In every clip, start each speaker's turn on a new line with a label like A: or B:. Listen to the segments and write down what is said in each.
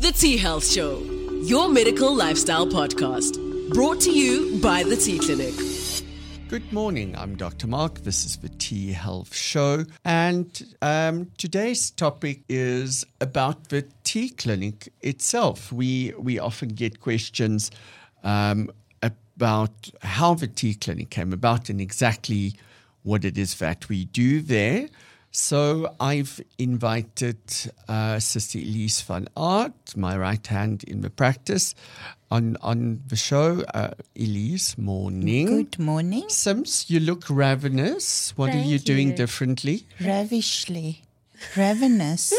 A: The T Health Show, your medical lifestyle podcast, brought to you by the T Clinic.
B: Good morning. I'm Dr. Mark. This is the T Health Show. And um, today's topic is about the T Clinic itself. We, we often get questions um, about how the T Clinic came about and exactly what it is that we do there. So I've invited uh, Sister Elize van Aardt, my right hand in the practice, on on the show. Uh, Elize, morning.
C: Good morning.
B: Sims, you look ravenous. What are
D: Thank
B: you doing
D: you.
B: differently?
C: Ravishly. Ravenous.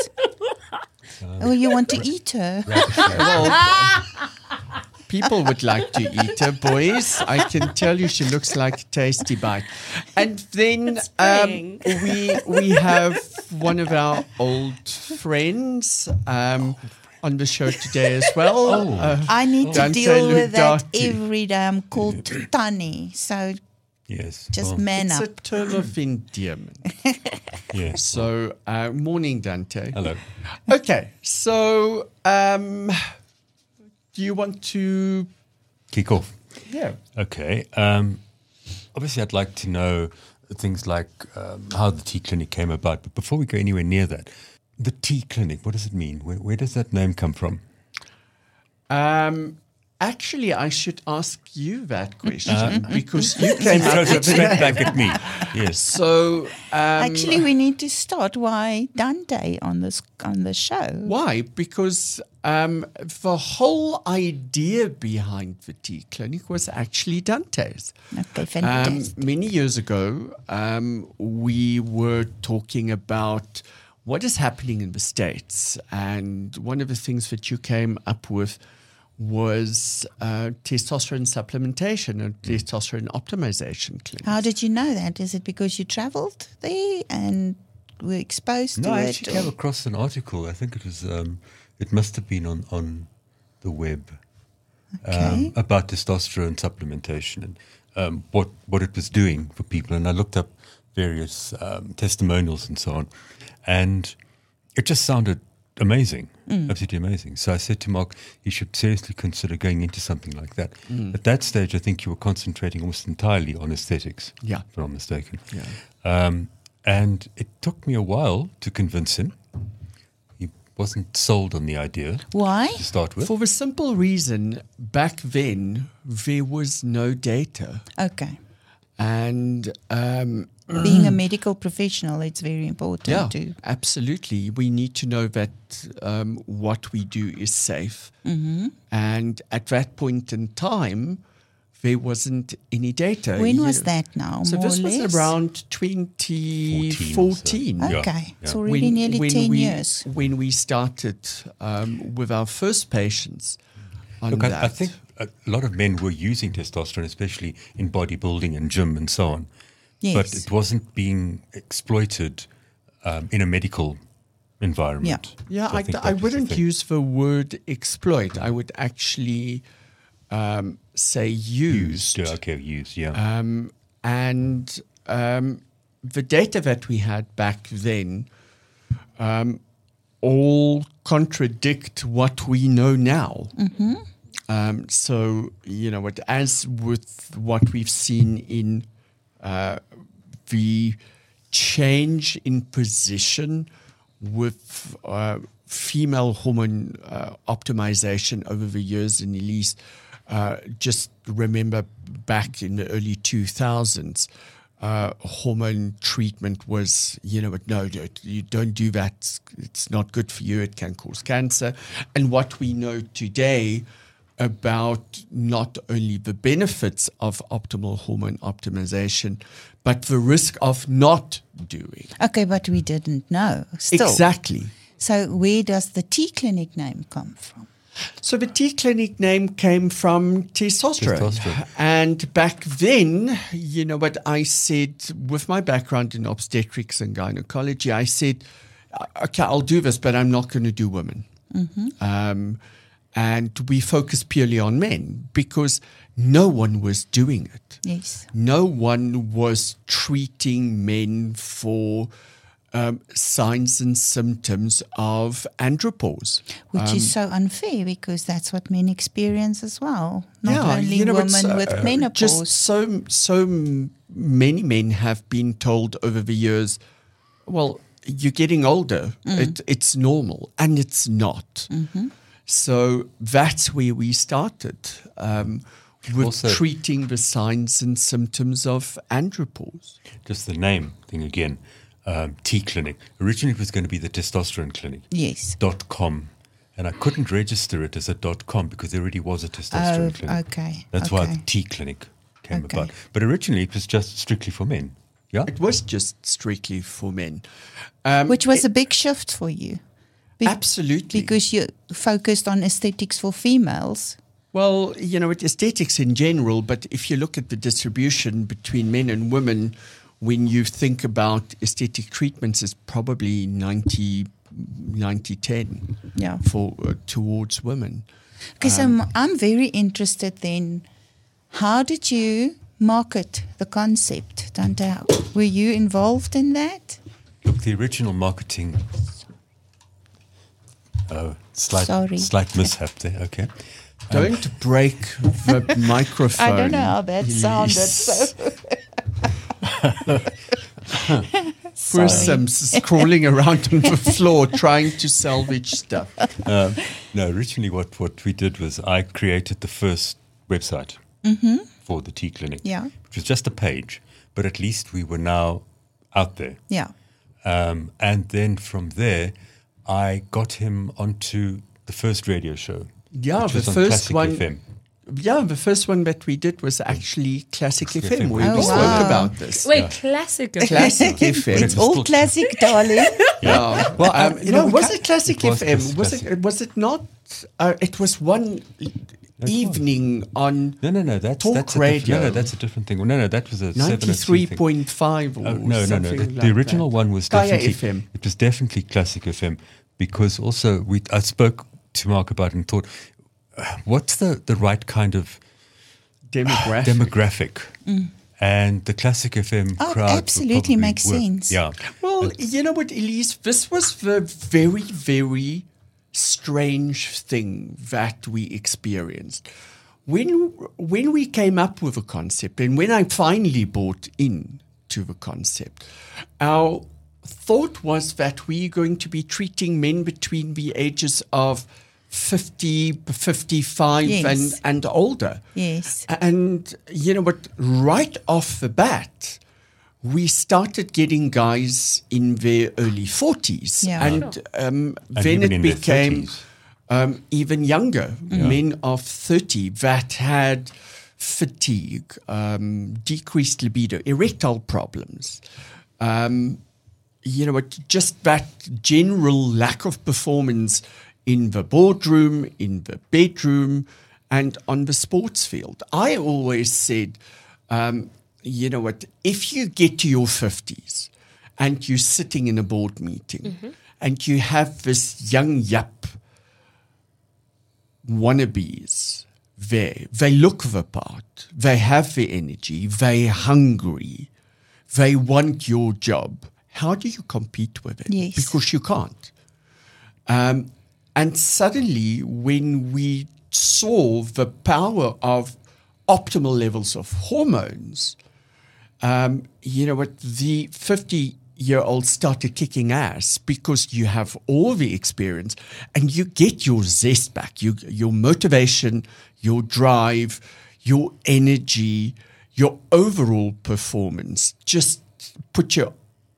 C: oh, you want to eat her?
B: Well, people would like to eat her, boys. I can tell you, she looks like a tasty bite. And then um, we we have one of our old friends um, on the show today as well. Uh,
C: I need to
B: Dante
C: deal with that
B: Laudati.
C: every day. I'm called Tani. So
E: Yes.
C: just
E: well,
C: man
B: it's
C: up.
B: a term of endearment.
E: yes.
B: So, uh, morning, Dante.
E: Hello.
B: Okay, so um, do you want to?
E: Kick off.
B: Yeah.
E: Okay. Um, obviously, I'd like to know things like um, how the T Clinic came about. But before we go anywhere near that, the T Clinic, what does it mean? Where, where does that name come from?
B: Um, actually, I should ask you that question because you came up
E: Throws it
B: with
E: straight back at me. Yes.
B: So, um,
C: Actually, we need to start. Why Dante on this on the show?
B: why? Because um, the whole idea behind the T Clinic was actually Dante's.
C: Okay,
B: Um,
C: fantastic.
B: many years ago, um, we were talking about what is happening in the States. And one of the things that you came up with was uh, testosterone supplementation and testosterone optimization clinics.
C: How did you know that? Is it because you travelled there and were exposed
E: No,
C: to
E: I
C: it?
E: actually
C: or-
E: came across an article. I think it was, um, it must have been on, on the web
C: Okay.
E: um, about testosterone supplementation and um, what, what it was doing for people. And I looked up various um, testimonials and so on. And it just sounded amazing, absolutely amazing. So I said to Mark, you should seriously consider going into something like that. At that stage, I think you were concentrating almost entirely on aesthetics,
B: Yeah.
E: if I'm not mistaken.
B: Yeah.
E: Um, and it took me a while to convince him. He wasn't sold on the idea
C: Why?
E: to start with.
B: For the simple reason, back then, there was no data.
C: Okay.
B: And um,
C: Being a medical professional, it's very important
B: yeah,
C: to
B: absolutely. We need to know that um, what we do is safe.
C: Mm-hmm.
B: And at that point in time, there wasn't any data.
C: When
B: You-
C: was that now?
B: So
C: more
B: this
C: or
B: was around 2014.
E: Yeah,
C: Okay, it's
E: yeah.
C: already nearly 10
B: we,
C: years.
B: When we started um, with our first patients on
E: Look,
B: that.
E: I, I think a lot of men were using testosterone, especially in bodybuilding and gym and so on.
C: Yes.
E: But it wasn't being exploited um, in a medical environment.
B: Yeah,
E: So
B: I,
E: think
B: I
E: that was the
B: wouldn't
E: thing.
B: use the word exploit. I would actually um, say used.
E: Yeah, okay, use, yeah.
B: Um, and um, the data that we had back then um, all contradict what we know now. Um, so, you know, as with what we've seen in uh, the change in position with uh, female hormone uh, optimization over the years in Elize, uh, just remember back in the early 2000s, uh, hormone treatment was, you know, no, no, you don't do that. It's not good for you. It can cause cancer. And what we know today about not only the benefits of optimal hormone optimization, but the risk of not doing.
C: Okay, but we didn't know. Still.
B: Exactly.
C: So where does the T clinic name come from?
B: So the T clinic name came from testosterone.
E: Testosterone.
B: And back then, you know what I said with my background in obstetrics and gynecology, I said, okay, I'll do this, but I'm not going to do women. Hmm. Um, and we focused purely on men because no one was doing it.
C: Yes.
B: No one was treating men for um, signs and symptoms of andropause.
C: Which is so unfair because that's what men experience as well. Not only
B: you know,
C: women
B: it's, uh,
C: with menopause.
B: Just so so many men have been told over the years, well, you're getting older.
C: Mm.
B: It, it's normal, and it's not.
C: Mm-hmm.
B: So that's where we started um, with
E: Also-
B: treating the signs and symptoms of andropause.
E: Just the name thing again. Um, T clinic. Originally, it was going to be the testosterone clinic.
C: yes.
E: Dot com, and I couldn't register it as a dot com because there already was a testosterone
C: Oh,
E: clinic.
C: okay,
E: That's why the T clinic came
C: Okay.
E: about. But originally, it was just strictly for men. Yeah.
B: It was just strictly for men. Um,
C: Which was a big shift for you. Be-
B: Absolutely.
C: Because you focused on aesthetics for females.
B: Well, you know, it aesthetics in general, but if you look at the distribution between men and women, when you think about aesthetic treatments, it's probably 90, 90 10
C: Yeah.
B: for, uh, towards women.
C: Because
B: Um,
C: I'm, I'm very interested then. How did you market the concept, Dante? Were you involved in that?
E: Look, the original marketing. Oh, slight,
C: Sorry.
E: slight mishap there. Okay.
B: Don't break the microphone.
C: I don't know how that sounded.
B: Elize.
C: So.
B: Poor Sims is crawling around on the floor trying to salvage stuff.
E: Um, no, originally what, what we did was I created the first website for the T clinic.
C: Mm-hmm. Yeah.
E: Which was just a page, but at least we were now out there.
C: Yeah.
E: Um, and then from there, I got him onto the first radio show.
B: Yeah, the
E: was on
B: first
E: Classic
B: one.
E: FM.
B: Yeah, the first one that we did was actually Classic
E: Classic
B: FM,
E: FM.
B: where
C: Oh,
B: we spoke about this.
D: Wait, classic.
B: Classic FM.
C: It's all classic, darling.
B: Yeah.
E: Well,
B: Um,
E: you
B: no,
E: know,
B: was it Classic
E: it was
B: FM? Was
E: classic.
B: it? Was it not? Uh, it was one evening on
E: No, no, no. That's
B: Talk
E: that's a
B: radio.
E: no, no, that's a different thing. Well, no, no, that was a seven
B: ninety-three
E: three thing.
B: point five or
E: Oh, no, no, no.
B: something
E: The,
B: like
E: the original
B: that.
E: one was
B: Kaya
E: definitely
B: FM.
E: It was definitely classic FM because also we I spoke to Mark about it and thought, uh, what's the the right kind of
B: demographic.
E: demographic? And the classic FM
C: Mm. Oh,
E: crowd
C: absolutely makes
E: work.
C: sense.
E: Yeah.
B: Well, you know what, Elize? This was the very, very strange thing that we experienced. When, when we came up with a concept and when I finally bought in to the concept, our thought was that we're going to be treating men between the ages of 50, 55
C: Yes.
B: and, and older.
C: Yes.
B: And you know what? Right off the bat, we started getting guys in their early 40s.
C: Yeah.
B: And, um, then it became um, even younger, men of 30 that had fatigue, um, decreased libido, erectile problems. Um, you know, what, just that general lack of performance in the boardroom, in the bedroom, and on the sports field. I always said, um, you know what, if you get to your 50s and you're sitting in a board meeting and you have this young yap wannabes there, they look the part, they have the energy, they're hungry, they want your job. How do you compete with it?
C: Yes.
B: Because you can't. Um, and suddenly, when we saw the power of optimal levels of hormones, um, you know what, the 50 year olds started kicking ass because you have all the experience and you get your zest back, you, your motivation, your drive, your energy, your overall performance just put you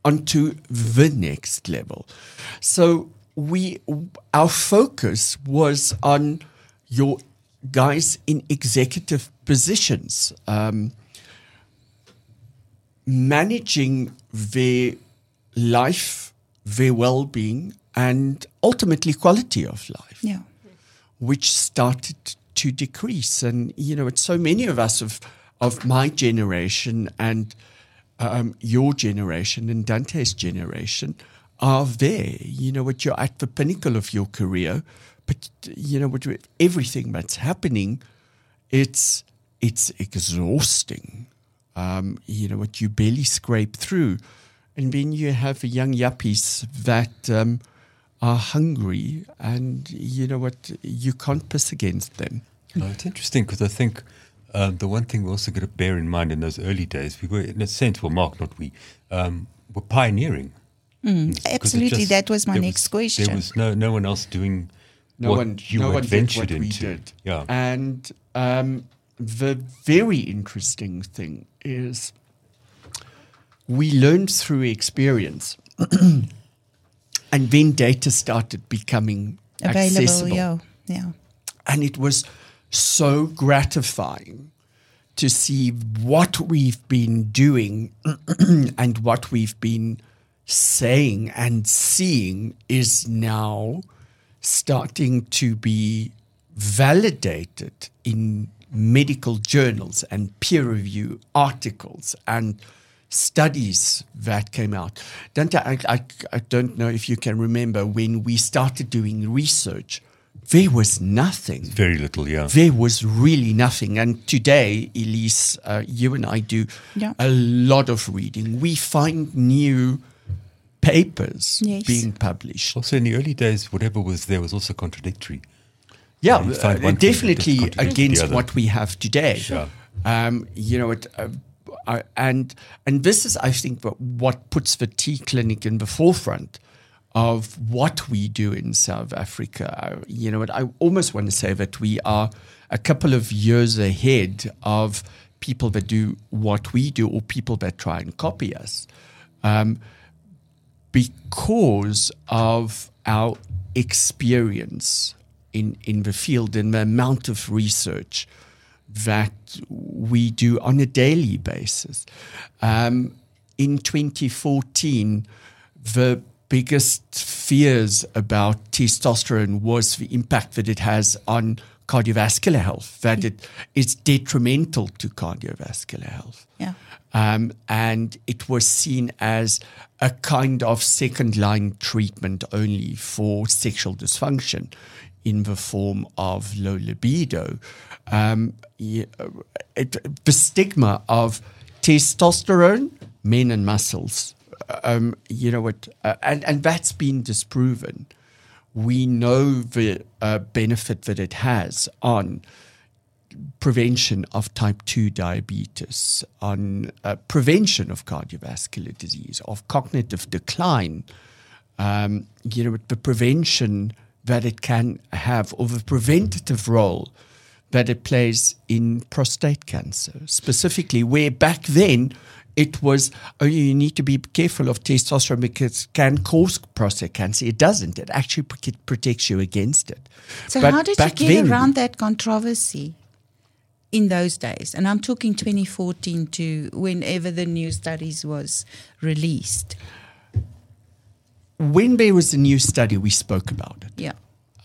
B: onto the next level. So we our focus was on your guys in executive positions. Um, managing their life, their well being, and ultimately quality of life,
C: Yeah.
B: which started to decrease. And, you know, it's so many of us of, of my generation and um, your generation and Dante's generation are there. You know, what you're at the pinnacle of your career, but, you know, what everything that's happening, it's, it's exhausting um, you know what you barely scrape through and then you have young yuppies that um, are hungry, and you know what? You can't piss against them.
E: No, it's interesting because I think um, the one thing we also got to bear in mind in those early days, we were, in a sense, well, Mark, not we, um, were pioneering.
C: Mm, Absolutely,
E: just-
C: that was my
E: there
C: next question.
E: There was no, no one else doing
B: no
E: what
B: one,
E: you
B: no
E: had
B: one did
E: ventured
B: what we
E: into.
B: did.
E: Yeah.
B: And um, the very interesting thing is we learned through experience, and then data started becoming
C: Available,
B: accessible.
C: yeah, yeah.
B: And it was so gratifying to see what we've been doing and what we've been saying and seeing is now starting to be validated in medical journals and peer review articles and studies that came out. Dante, I, I, I don't know if you can remember when we started doing research, there was nothing
E: Very little, yeah.
B: there was really nothing. And today, Elize, uh, you and I do
C: Yeah.
B: a lot of reading. We find new papers
C: Yes.
B: being published.
E: Also, in the early days, whatever was there was also contradictory.
B: Yeah, uh,
E: one thing that
B: definitely against what we have today.
E: Sure.
B: Um, you know, it, uh, I, and and this is, I think, what, what puts the T Clinic in the forefront of what we do in South Africa. You know, I almost want to say that we are a couple of years ahead of people that do what we do or people that try and copy us. Um, because of our experience in, in the field and the amount of research that we do on a daily basis. Um, in 2014, the biggest fears about testosterone was the impact that it has on cardiovascular health, that it is detrimental to cardiovascular health.
C: Yeah.
B: Um, and it was seen as a kind of second line treatment only for sexual dysfunction in the form of low libido. Um, it, the stigma of testosterone, men and muscles, um, you know what, uh, and, and that's been disproven. We know the uh, benefit that it has on prevention of type 2 diabetes, on uh, prevention of cardiovascular disease, of cognitive decline, um, you know, the prevention that it can have, or the preventative role that it plays in prostate cancer, specifically, where back then it was, oh, you need to be careful of testosterone because it can cause prostate cancer. It doesn't. It actually protects you against it.
C: So
B: But
C: how did you get
B: then-
C: around that controversy in those days? And I'm talking 2014 to whenever the new studies was released.
B: When there was a new study, we spoke about it.
C: Yeah.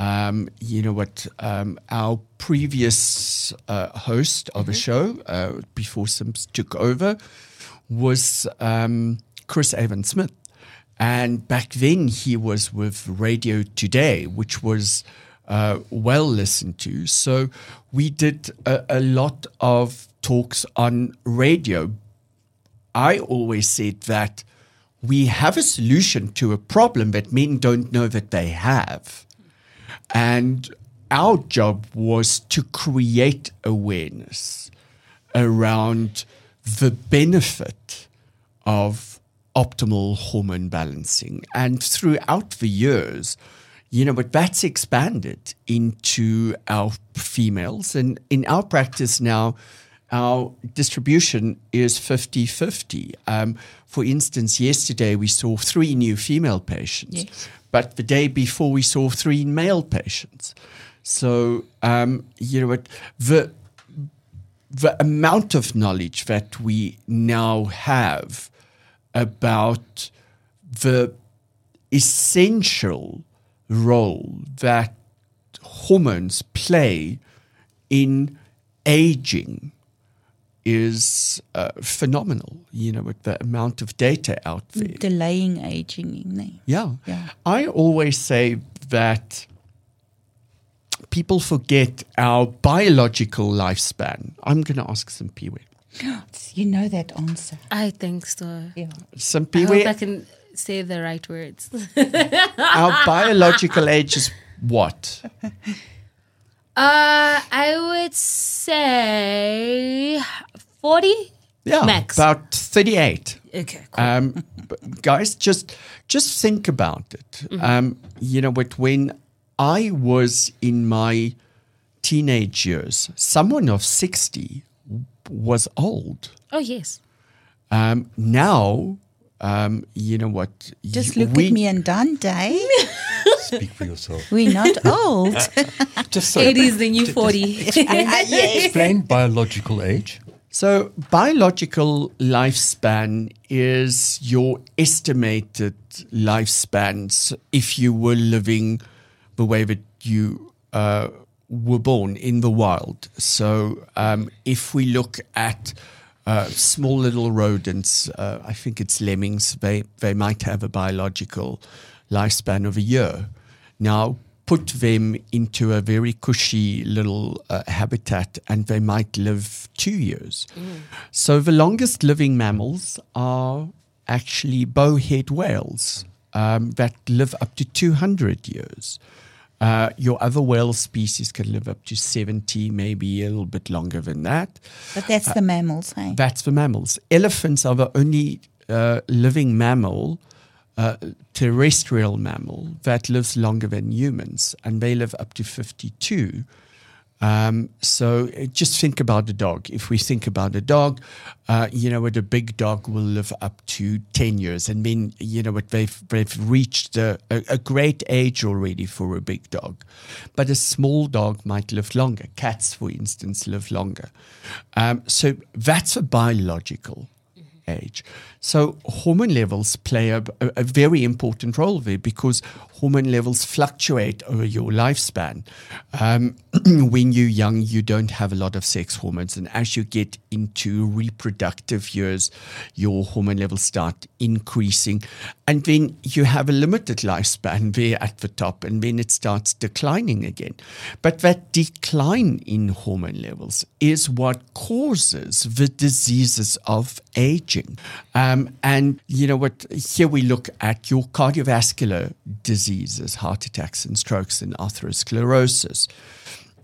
B: Um, you know what? Um, our previous uh, host of a show uh, before Sims took over was um, Chris Avon Smith. And back then he was with Radio Today, which was uh, well listened to. So we did a, a lot of talks on radio. I always said that we have a solution to a problem that men don't know that they have. And our job was to create awareness around the benefit of optimal hormone balancing. And throughout the years, you know, but that's expanded into our females. And in our practice now, our distribution is 50 50. Um, for instance, yesterday we saw three new female patients,
C: Yes.
B: but the day before we saw three male patients. So, um, you know what, the, the amount of knowledge that we now have about the essential role that hormones play in aging is uh, phenomenal. You know, with the amount of data out there.
C: Delaying aging.
B: Yeah.
C: Yeah.
B: I always say that people forget our biological lifespan. I'm going to ask some Piwe.
C: You know that answer.
D: I think so.
C: Yeah.
B: Simply,
D: I hope I can say the right words.
B: our biological age is what?
D: Uh, I would say 40
B: Yeah,
D: max.
B: about thirty-eight.
D: okay, cool.
B: Um, guys, just just think about it. Um, you know what? When I was in my teenage years, someone of sixty was old.
D: oh, yes.
B: Um, now, um, you know what?
C: Just
B: you-
C: look
B: we-
C: at me and Dante.
E: Speak for yourself.
C: We're not old.
E: Just so
D: 80 is the new 40.
E: explain biological age.
B: So, biological lifespan is your estimated lifespans if you were living the way that you uh, were born in the wild. So, um, if we look at uh, small little rodents, uh, I think it's lemmings, they, they might have a biological lifespan of a year. Now, put them into a very cushy little uh, habitat and they might live two years. So the longest living mammals are actually bowhead whales um, that live up to 200 years. Uh, your other whale species can live up to 70, maybe a little bit longer than that.
C: But that's the mammals, hey?
B: That's the mammals. Elephants are the only uh, living mammal, uh, terrestrial mammal, that lives longer than humans, and they live up to 52. Um, so uh, just think about a dog. If we think about a dog, uh, you know what, a big dog will live up to 10 years. And then, you know what, they've, they've reached a, a, a great age already for a big dog. But a small dog might live longer. Cats, for instance, live longer. Um, so that's a biological age. So hormone levels play a, a, very important role there because hormone levels fluctuate over your lifespan. Um, when you're young, you don't have a lot of sex hormones, and as you get into reproductive years, your hormone levels start increasing, and then you have a limited lifespan there at the top, and then it starts declining again. But that decline in hormone levels is what causes the diseases of aging. Um, and you know what? Here we look at your cardiovascular diseases, heart attacks and strokes and atherosclerosis.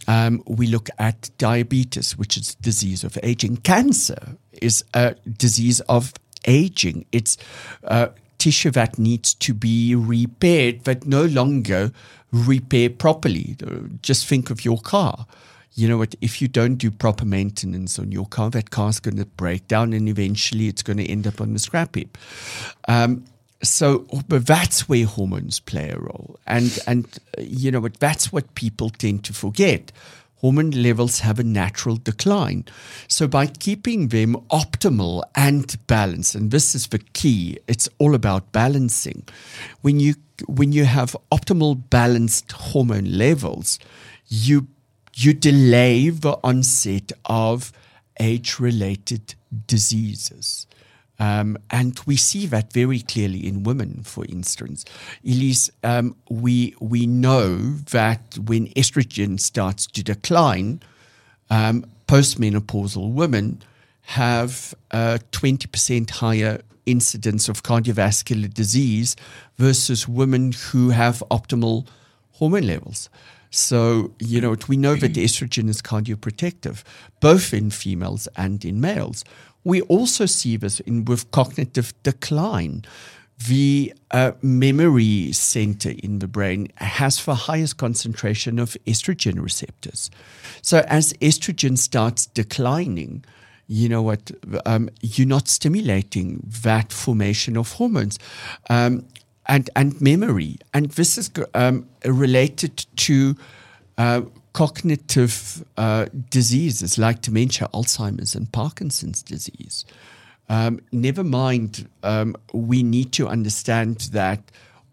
B: Um, we look at diabetes, which is disease of aging. Cancer is a disease of aging. It's uh, tissue that needs to be repaired that no longer repair properly. Just think of your car. You know what? If you don't do proper maintenance on your car, that car's going to break down, and eventually it's going to end up on the scrap heap. Um, so, but that's where hormones play a role, and and you know what? That's what people tend to forget. Hormone levels have a natural decline. So, by keeping them optimal and balanced, and this is the key, it's all about balancing. When you when you have optimal balanced hormone levels, you you delay the onset of age related diseases. Um, and we see that very clearly in women, for instance. Elize, um, we, we know that when estrogen starts to decline, um, postmenopausal women have a 20% higher incidence of cardiovascular disease versus women who have optimal hormone levels. So, you know, we know that estrogen is cardioprotective, both in females and in males. We also see this in, with cognitive decline. The uh, memory center in the brain has the highest concentration of estrogen receptors. So, as estrogen starts declining, you know what, um, you're not stimulating that formation of hormones. Um, and, and memory. And this is um, related to uh, cognitive uh, diseases like dementia, Alzheimer's, and Parkinson's disease. Um, never mind, um, we need to understand that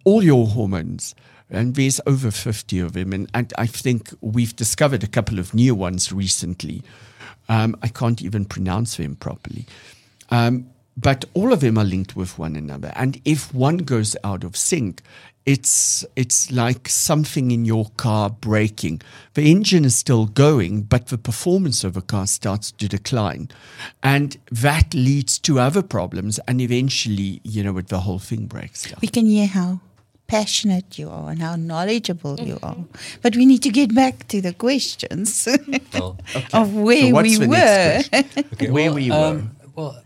B: all your hormones, and there's over 50 of them, and, and I think we've discovered a couple of new ones recently. Um, I can't even pronounce them properly. Um, but all of them are linked with one another. And if one goes out of sync, it's it's like something in your car breaking. The engine is still going, but the performance of a car starts to decline, and that leads to other problems, and eventually, you know, the whole thing breaks down.
C: We can hear how passionate you are and how knowledgeable you are. But we need to get back to the questions
E: Well,
C: of where
B: So
C: we were.
E: okay,
B: Where
E: well,
B: we
E: um, well,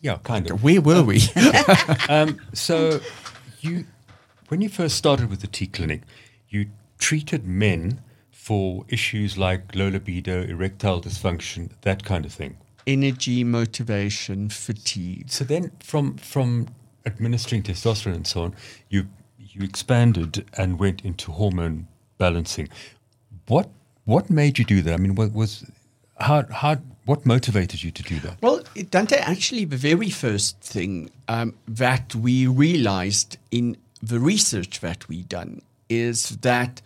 E: yeah, kind of.
B: Where were we?
E: Um, so, you, when you first started with the T clinic, you treated men for issues like low libido, erectile dysfunction, that kind of thing.
B: Energy, motivation, fatigue.
E: So then, from from administering testosterone and so on, you you expanded and went into hormone balancing. What what made you do that? I mean, what was how how what motivated you to do that?
B: Well, Dante, actually, the very first thing um, that we realized in the research that we done is that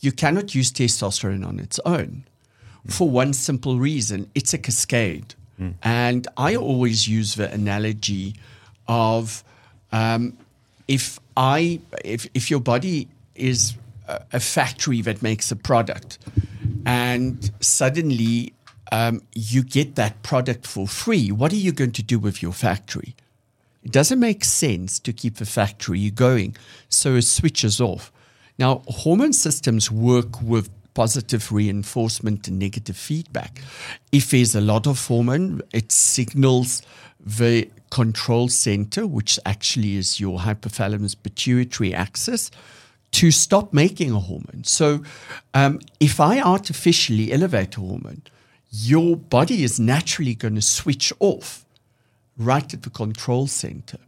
B: you cannot use testosterone on its own for one simple reason it's a cascade. And I always use the analogy of um, if I if if your body is a factory that makes a product, and suddenly um, you get that product for free, what are you going to do with your factory? It doesn't make sense to keep the factory going, so it switches off. Now, hormone systems work with positive reinforcement and negative feedback. If there's a lot of hormone, it signals the control center, which actually is your hypothalamus pituitary axis, to stop making a hormone. So, um, if I artificially elevate a hormone, your body is naturally going to switch off right at the control center.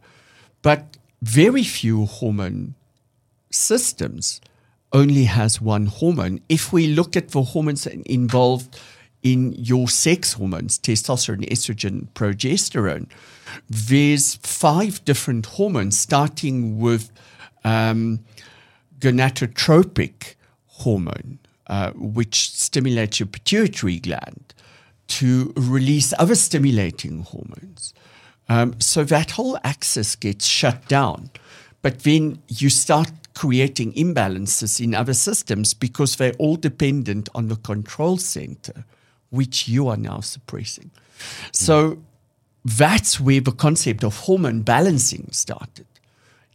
B: But very few hormone systems only has one hormone. If we look at the hormones involved in your sex hormones, testosterone, estrogen, progesterone, there's five different hormones, starting with um, gonadotropic hormone, uh, which stimulates your pituitary gland to release other stimulating hormones. Um, so that whole axis gets shut down. But then you start creating imbalances in other systems because they're all dependent on the control center, which you are now suppressing. So that's where the concept of hormone balancing started.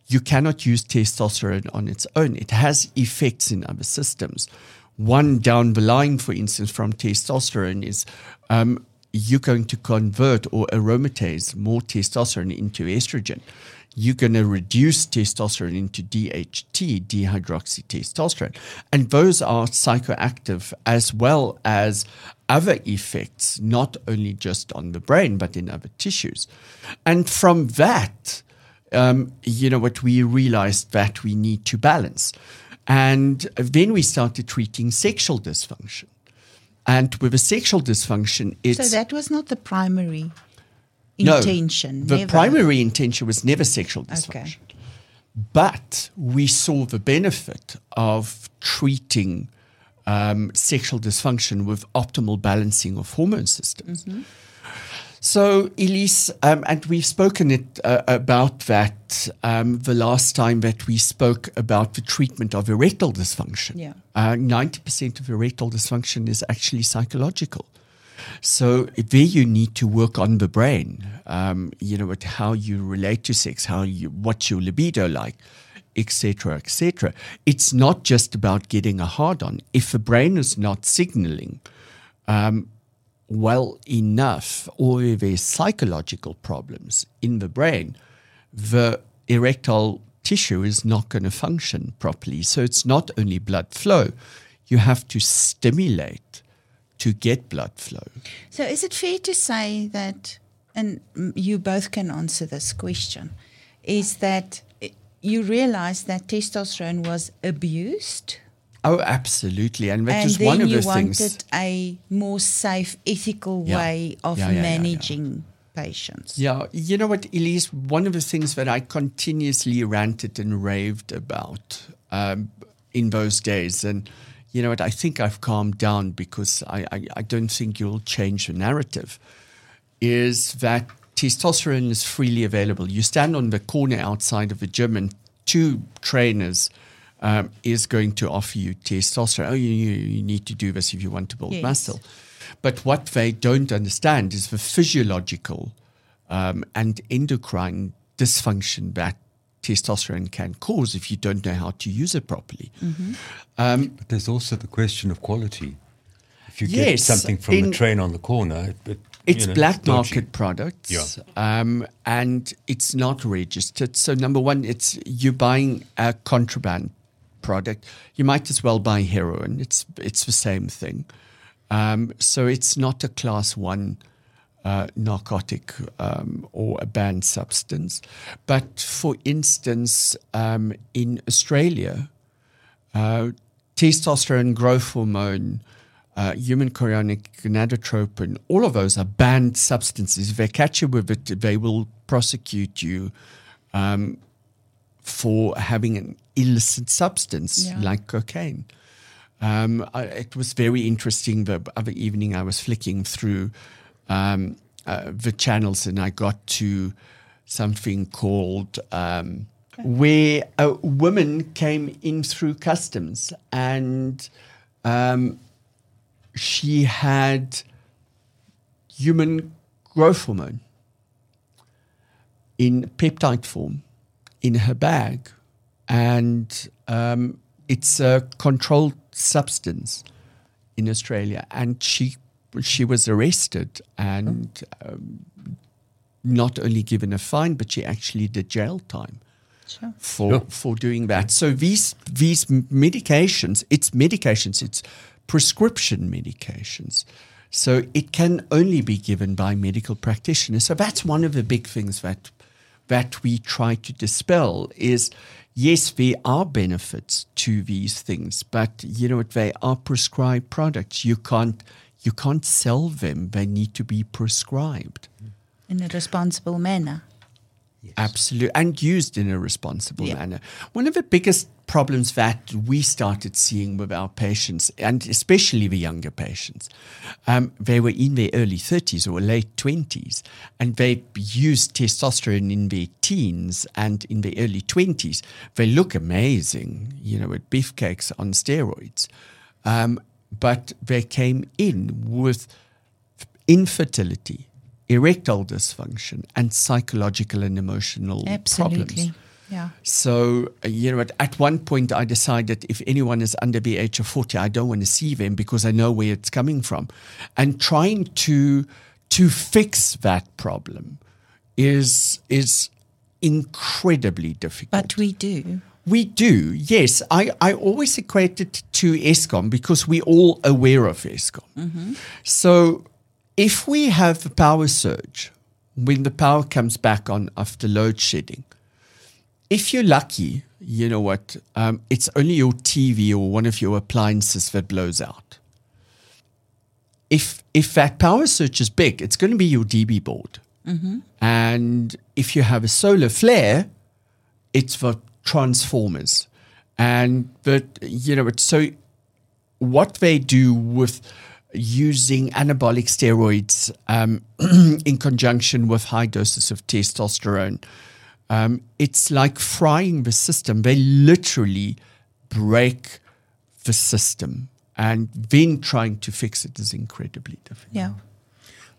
B: You cannot use testosterone on its own, it has effects in other systems. One down the line, for instance, from testosterone is um, you're going to convert or aromatase more testosterone into estrogen. You're going to reduce testosterone into DHT, dehydroxytestosterone. And those are psychoactive as well as other effects, not only just on the brain, but in other tissues. And from that, um, you know what, we realized that we need to balance. And then we started treating sexual dysfunction. And with a sexual dysfunction, it's
C: So that was not the primary intention. no.
B: The
C: never.
B: primary intention was never sexual dysfunction.
C: Okay.
B: But we saw the benefit of treating um, sexual dysfunction with optimal balancing of hormone systems. So, Elize, um, and we've spoken it, uh, about that um, the last time that we spoke about the treatment of erectile dysfunction.
C: Yeah.
B: Uh, 90% of erectile dysfunction is actually psychological. So there you need to work on the brain, um, you know, how you relate to sex, how you, what's your libido like, etc., etc. It's not just about getting a hard on. If the brain is not signaling um, well enough, or if there's psychological problems in the brain, the erectile tissue is not going to function properly. So it's not only blood flow; you have to stimulate to get blood flow.
C: So is it fair to say that, and you both can answer this question, is that eh, you realize that testosterone was abused?
B: Oh, absolutely, and that
C: and then
B: one of
C: you
B: the
C: wanted a more safe, ethical
B: Yeah.
C: way of
B: Yeah, yeah, yeah, yeah.
C: managing patients.
B: Yeah, you know what, Elize? One of the things that I continuously ranted and raved about um, in those days, and you know what, I think I've calmed down because I, I, I don't think you'll change the narrative, is that testosterone is freely available. You stand on the corner outside of a gym and two trainers um, is going to offer you testosterone. Oh, you, you, you need to do this if you want to build
C: Yes.
B: muscle. But what they don't understand is the physiological um, and endocrine dysfunction that testosterone can cause if you don't know how to use it properly.
E: But there's also the question of quality. If you get something from
B: in-
E: a train on the corner, it, it,
B: It's
E: you know,
B: black
E: dodgy.
B: market products,
E: Yeah.
B: um, and it's not registered. So number one, it's you're buying a contraband product. You might as well buy heroin. It's it's the same thing. Um, so it's not a class one uh, narcotic um, or a banned substance. But for instance, um, in Australia, uh, testosterone, growth hormone, uh, human chorionic gonadotropin, all of those are banned substances. If they catch you with it, they will prosecute you um, for having an illicit substance
C: Yeah.
B: like cocaine. Um, I, it was very interesting. The other evening, I was flicking through um, uh, the channels and I got to something called um, where a woman came in through customs and um, she had human growth hormone in peptide form in her bag. And um, it's a controlled substance in Australia. And she, she was arrested and um, not only given a fine, but she actually did jail time
C: Sure.
B: for
E: Sure.
B: for doing that. So these these medications, it's medications, it's prescription medications. So it can only be given by medical practitioners. So that's one of the big things that that we try to dispel is yes, there are benefits to these things, but you know what, they are prescribed products. You can't you can't sell them. They need to be prescribed. Mm.
C: In a responsible manner.
B: Absolutely, and used in a responsible
C: Yeah.
B: manner. One of the biggest problems that we started seeing with our patients, and especially the younger patients, um, they were in their early 30s or late 20s, and they used testosterone in their teens and in their early 20s. They look amazing, you know, with beefcakes on steroids. Um, but they came in with infertility, erectile dysfunction, and psychological and emotional
C: Absolutely.
B: problems.
C: Yeah.
B: So, uh, you know, at, at one point I decided if anyone is under the age of 40, I don't want to see them because I know where it's coming from. And trying to to fix that problem is is incredibly difficult.
C: But we do.
B: We do, yes. I, I always equate it to Eskom because we're all aware of Eskom. So if we have a power surge, when the power comes back on after load shedding, if you're lucky, you know what, um, it's only your TV or one of your appliances that blows out. If, if that power surge is big, it's going to be your DB board. And if you have a solar flare, it's for transformers. And but you know, it's so what they do with using anabolic steroids um, in conjunction with high doses of testosterone, um, it's like frying the system. They literally break the system, and then trying to fix it is incredibly difficult.
C: Yeah.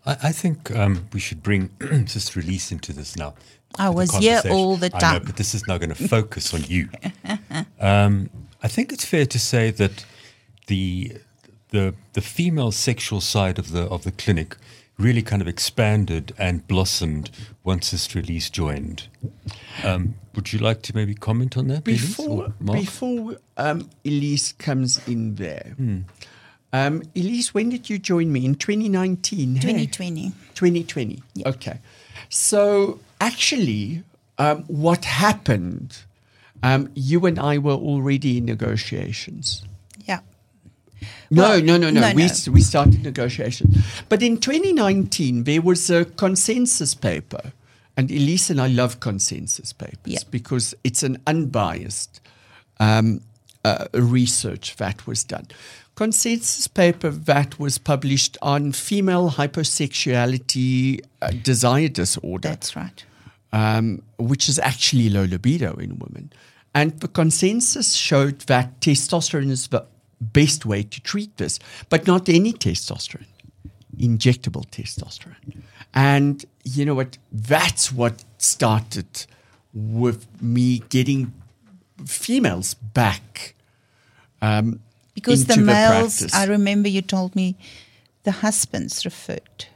E: I, I think um, we should bring just Elize into this now.
C: I was here all the
E: I know,
C: time.
E: but this is now going to focus on you. Um, I think it's fair to say that the the the female sexual side of the of the clinic really kind of expanded and blossomed once Sister Elize joined. Um, would you like to maybe comment on that,
B: before
E: or Mark?
B: before um, Elize comes in there.
E: Hmm.
B: Um, Elize, when did you join me in 2019? hey?
C: 2020.
B: 2020. Okay. So actually, um, what happened? Um, you and I were already in negotiations. No,
C: Well,
B: no, no, no.
C: no,
B: we,
C: no.
B: we started negotiations. But in 2019, there was a consensus paper. And Elize and I love consensus papers
C: Yeah.
B: because it's an unbiased um, uh, research that was done. Consensus paper that was published on female hyposexuality uh, desire disorder
C: That's right.
B: um, which is actually low libido in women. And the consensus showed that testosterone is the best way to treat this, but not any testosterone, injectable testosterone. And you know what? That's what started with me getting females back. Um,
C: Because the males,
B: practice.
C: I remember you told me the husbands referred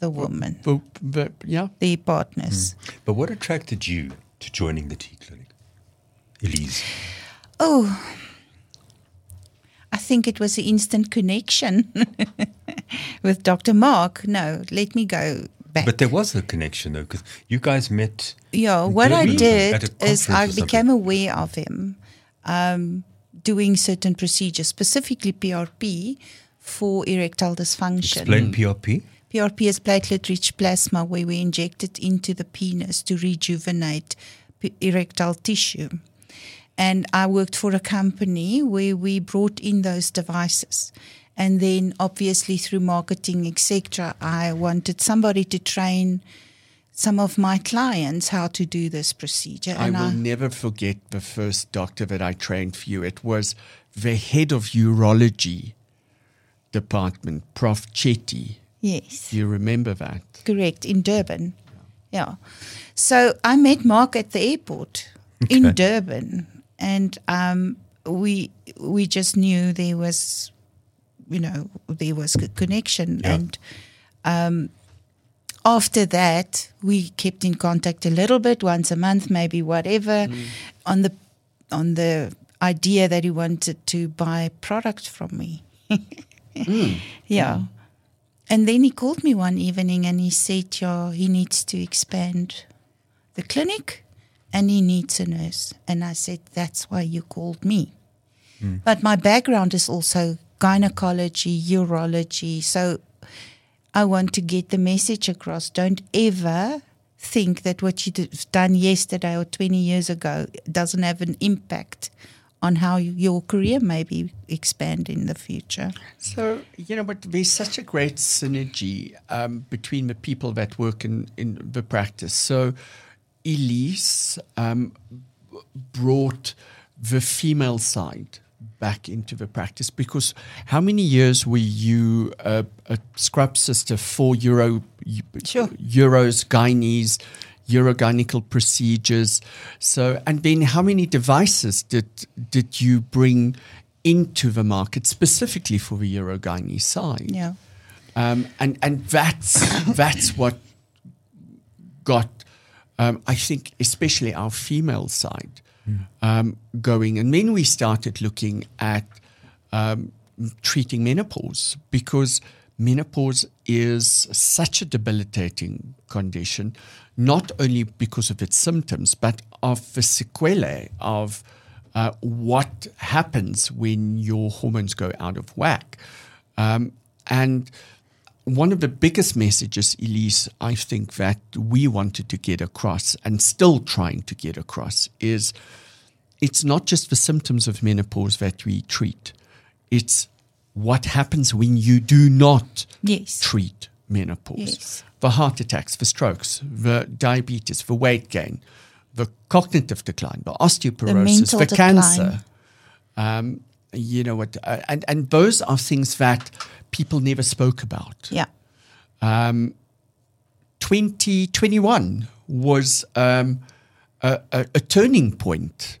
C: the woman,
B: But- but, yeah.
C: their partners.
E: But what attracted you to joining the T clinic, Elize?
C: Oh, I think it was an instant connection with Dr. Mark. No, let me go back.
E: But there was a connection though, because you guys met.
C: Yeah, what I did is I became aware of him um, doing certain procedures, specifically PRP for erectile dysfunction.
E: Explain PRP.
C: PRP is platelet-rich plasma, where we inject it into the penis to rejuvenate p- erectile tissue. And I worked for a company where we brought in those devices. And then, obviously, through marketing, etc., I wanted somebody to train some of my clients how to do this procedure.
B: I
C: and
B: will never forget the first doctor that I trained for you. It was the head of urology department, Prof. Chetty.
C: yes.
B: Do you remember that?
C: Correct, in Durban. Yeah. So I met Mark at the airport in Durban, and um, we we just knew there was, you know, there was a connection,
E: Yeah.
C: and um, after that we kept in contact a little bit, once a month, maybe whatever, on the on the idea that he wanted to buy product from me. Yeah. And then he called me one evening and he said, yeah, he needs to expand the clinic and he needs a nurse. And I said, that's why you called me. But my background is also gynecology, urology. So I want to get the message across. Don't ever think that what you've done yesterday or 20 years ago doesn't have an impact on how your career may be expand in the future.
B: So, you know, but there's such a great synergy um, between the people that work in, in the practice. So, Elize um, brought the female side back into the practice because how many years were you a, a scrub sister for Euro,
C: Sure.
B: Euros, gynaes, urogyneical procedures? So, and then how many devices did did you bring into the market specifically for the urogyne side?
C: Yeah.
B: Um, and and that's that's what got, um, I think, especially our female side um, going. And then we started looking at um, treating menopause because menopause is such a debilitating condition, not only because of its symptoms, but of the sequelae of uh, what happens when your hormones go out of whack. Um, and one of the biggest messages, Elize, I think that we wanted to get across and still trying to get across is it's not just the symptoms of menopause that we treat, it's what happens when you do not
C: Yes.
B: treat menopause.
C: Yes.
B: The heart attacks, the strokes, the diabetes, the weight gain, the cognitive decline, the osteoporosis,
C: mental
B: the, cancer. Um, you know what? Uh, and, and those are things that people never spoke about.
C: Yeah.
B: 2021 was um, a, a, a turning point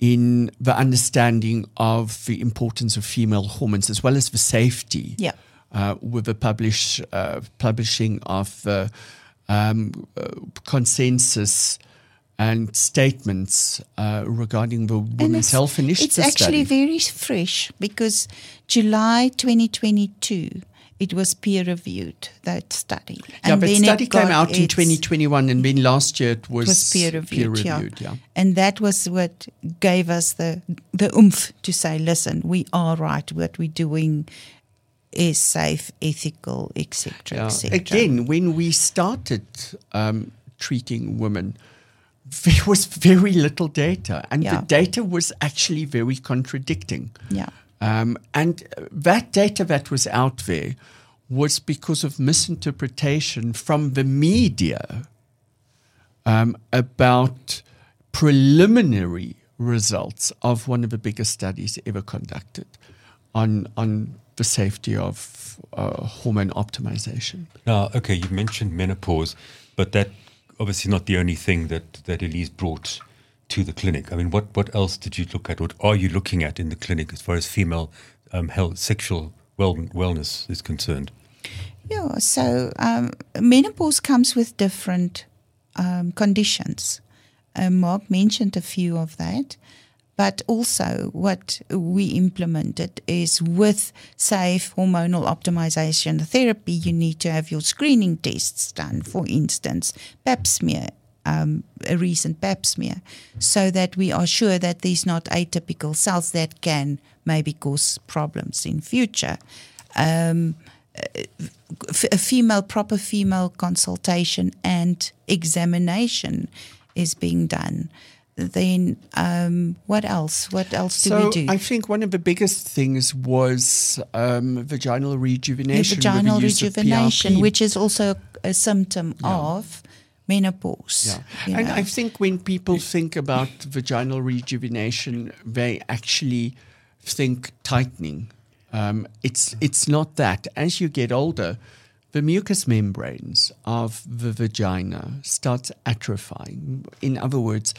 B: in the understanding of the importance of female hormones as well as the safety.
C: Yeah.
B: Uh, with the publish, uh, publishing of the um, uh, consensus and statements uh, regarding the Women's Health Initiative
C: It's actually
B: study.
C: very fresh because July 2022, it was peer reviewed, that study.
B: yeah, but
C: then
B: study came out in 2021, and then last year it was,
C: was peer reviewed,
B: reviewed,
C: yeah.
B: yeah.
C: And that was what gave us the, the oomph to say, listen, we are right. What we're doing is safe, ethical, etc.,
B: Yeah.
C: etc.
B: Again, when we started um, treating women, there was very little data, and
C: Yeah.
B: the data was actually very contradicting.
C: Yeah.
B: Um, and that data that was out there was because of misinterpretation from the media um, about preliminary results of one of the biggest studies ever conducted on on the safety of uh, hormone optimization.
E: Now, okay, you mentioned menopause, but that obviously not the only thing that that Elize brought to the clinic. I mean, what what else did you look at? What are you looking at in the clinic as far as female um, health, sexual well, wellness is concerned?
C: Yeah, so um, menopause comes with different um, conditions. Uh, Mark mentioned a few of that, but also what we implemented is with safe hormonal optimization therapy, you need to have your screening tests done, for instance, pap smear. Um, a recent pap smear, so that we are sure that there's not atypical cells that can maybe cause problems in future. Um, a female proper female consultation and examination is being done then um, what else what else do
B: so
C: we do
B: I think one of the biggest things was um, vaginal rejuvenation.
C: The vaginal rejuvenation which is also a symptom
B: Yeah.
C: of menopause
B: Yeah. And
C: know.
B: I think when people think about vaginal rejuvenation, they actually think tightening. Um, it's it's not that. As you get older, the mucous membranes of the vagina starts atrophying. In other words,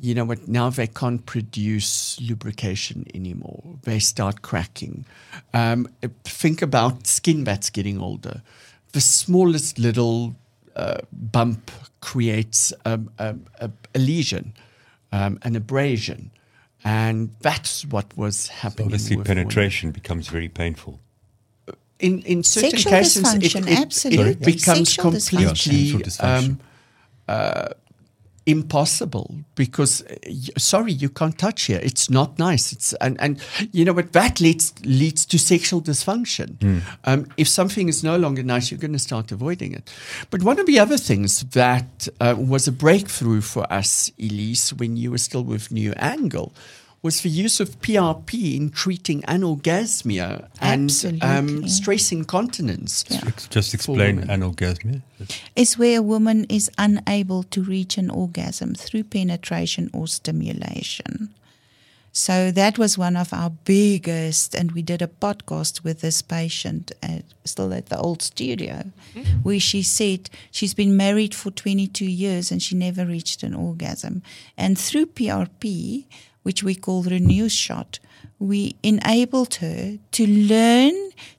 B: you know what? Now they can't produce lubrication anymore. They start cracking. Um, think about skin that's getting older. The smallest little uh, bump creates um, a, a, a lesion, um, an abrasion, and that's what was happening.
E: Obviously,
B: with women.
E: penetration becomes very painful.
B: In in certain
C: Sexual
B: cases, it,
C: dysfunction,
B: it- it
C: absolutely.
B: becomes
C: Sexual
B: completely
E: Yeah, dysfunction.
B: um, uh, impossible because uh, sorry you can't touch here. It's not nice. It's and and you know what? That leads leads to sexual dysfunction. Um, if something is no longer nice you're going to start avoiding it. But one of the other things that uh, was a breakthrough for us Elize when you were still with new angle was the use of PRP in treating anorgasmia and um,
C: Absolutely.
B: stress incontinence.
C: Yeah.
E: Just explain
B: women.
E: anorgasmia.
C: is where a woman is unable to reach an orgasm through penetration or stimulation. So that was one of our biggest, and we did a podcast with this patient, at, still at the old studio, where she said she's been married for 22 years and she never reached an orgasm. And through PRP, which we call Renew Shot, we enabled her to learn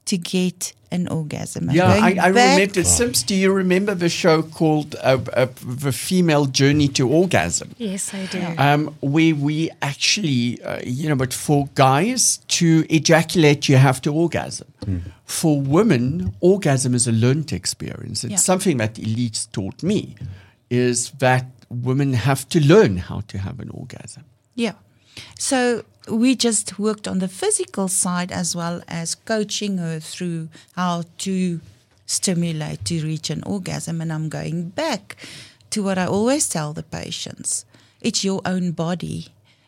C: to get an orgasm.
B: Yeah, I, I
C: back-
B: remember. Sims, do you remember the show called uh, uh, "The Female Journey to Orgasm"?
D: Yes, I do.
B: Um, where we actually, uh, you know, but for guys to ejaculate, you have to orgasm. For women, orgasm is a learned experience. It's
C: Yeah.
B: something that Elize taught me, is that women have to learn how to have an orgasm.
C: Yeah. So we just worked on the physical side as well as coaching her through how to stimulate to reach an orgasm. And I'm going back to what I always tell the patients it's your own body.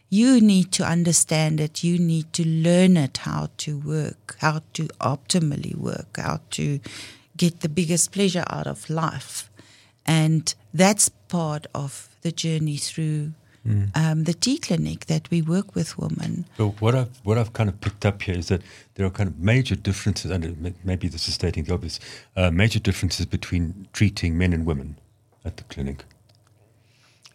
C: You need to understand it. You need to learn it how to work, how to optimally work, how to get the biggest pleasure out of life. And that's part of the journey through um, the T clinic that we work with women.
E: So what I've what I've kind of picked up here is that there are kind of major differences, and maybe this is stating the obvious, uh, major differences between treating men and women at the clinic.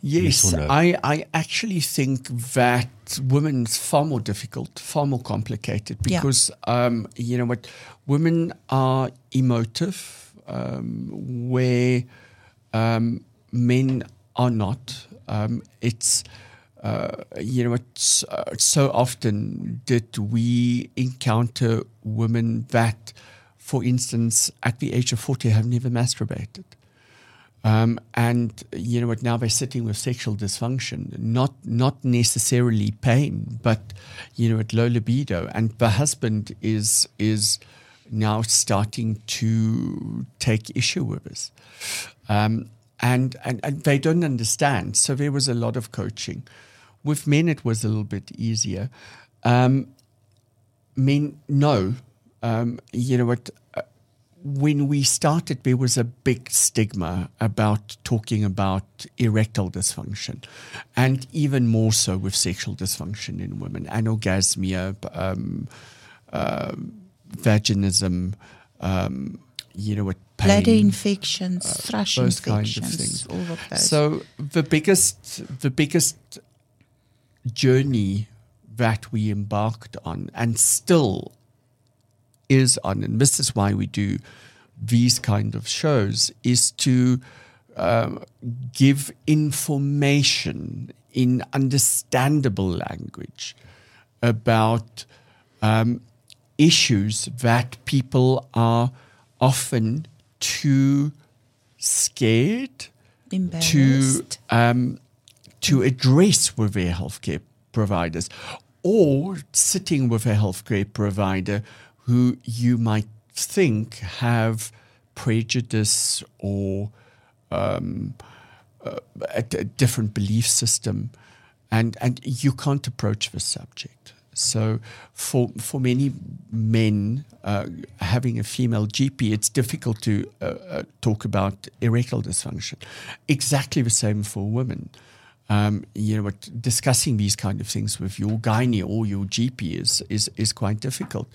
E: Yes
B: Yes,
E: no?
B: I, I actually think that women's far more difficult, far more complicated
C: Yeah.
B: because, um, you know what, women are emotive um, where um, men are not. Um, it's, uh, you know, it's, uh, so often did we encounter women that, for instance, at the age of 40 have never masturbated. Um, and you know what? Now they're sitting with sexual dysfunction, not not necessarily pain, but you know, at low libido. And the husband is is now starting to take issue with this, um, and, and and they don't understand. So there was a lot of coaching. With men, it was a little bit easier. Um, men, no, um, you know what? Uh, when we started, there was a big stigma about talking about erectile dysfunction, and even more so with sexual dysfunction in women, anorgasmia, um, um vaginism, um, you know what, pain,
C: Bladder infections, thrush
B: Uh, those kind of
C: infections,
B: things.
C: all of those.
B: So the biggest, the biggest journey that we embarked on, and still is on, and this is why we do these kind of shows, is to um, give information in understandable language about um, issues that people are often too scared to um, to address with their healthcare providers, or sitting with a healthcare provider who you might think have prejudice or um, uh, a, a different belief system, and and you can't approach the subject. So for for many men uh, having a female GP, it's difficult to uh, uh, talk about erectile dysfunction. Exactly the same for women. Um, you know, discussing these kind of things with your gynae or your GP is is is quite difficult.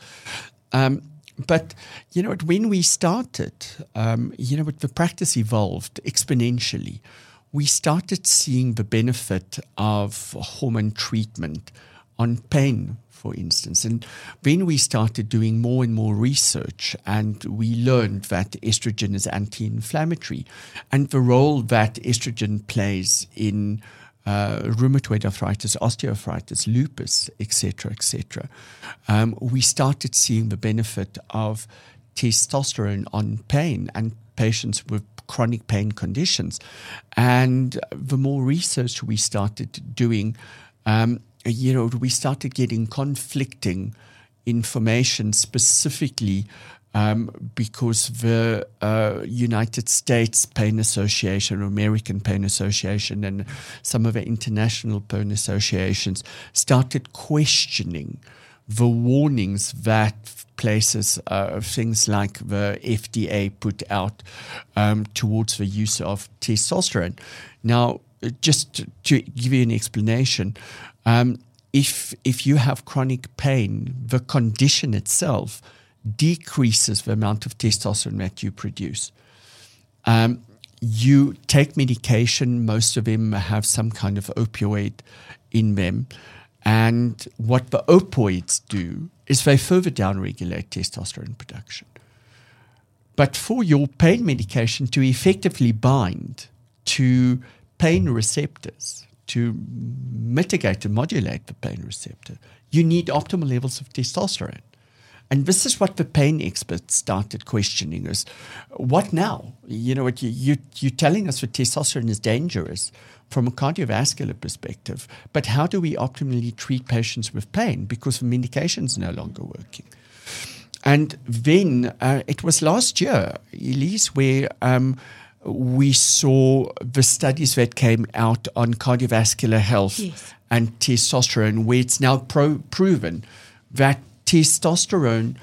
B: Um, but you know, when we started, um, you know, the practice evolved exponentially. We started seeing the benefit of hormone treatment on pain, for instance. And then we started doing more and more research, and we learned that estrogen is anti inflammatory and the role that estrogen plays in. Uh, rheumatoid arthritis, osteoarthritis, lupus, etc., etc. Um, we started seeing the benefit of testosterone on pain and patients with chronic pain conditions. And the more research we started doing, um, you know, we started getting conflicting information specifically um, because the uh, United States Pain Association American Pain Association and some of the international pain associations started questioning the warnings that places uh, things like the FDA put out um, towards the use of testosterone. Now, just to give you an explanation, um, if if you have chronic pain, the condition itself decreases the amount of testosterone that you produce. Um, you take medication; most of them have some kind of opioid in them. And what the opioids do is they further downregulate testosterone production. But for your pain medication to effectively bind to pain receptors, to mitigate and modulate the pain receptor, you need optimal levels of testosterone. And this is what the pain experts started questioning is what now? You know, what you, you, you're telling us that testosterone is dangerous from a cardiovascular perspective, but how do we optimally treat patients with pain because the medication is no longer working? And then uh, it was last year, Elize, where um, we saw the studies that came out on cardiovascular health
C: Yes.
B: and testosterone, where it's now pro- proven that testosterone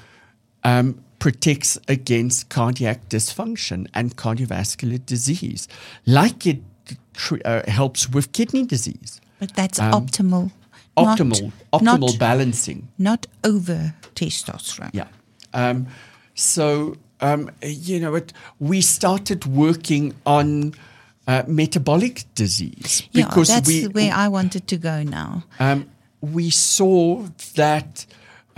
B: um, protects against cardiac dysfunction and cardiovascular disease, like it tr- uh, helps with kidney disease.
C: But that's
B: Um,
C: optimal. not-
B: Optimal, optimal
C: not,
B: balancing.
C: not over testosterone.
B: Yeah. Um, so, um, you know, it, we started working on uh, metabolic disease
C: Yeah,
B: because
C: that's
B: we,
C: where I wanted to go now.
B: um, we saw that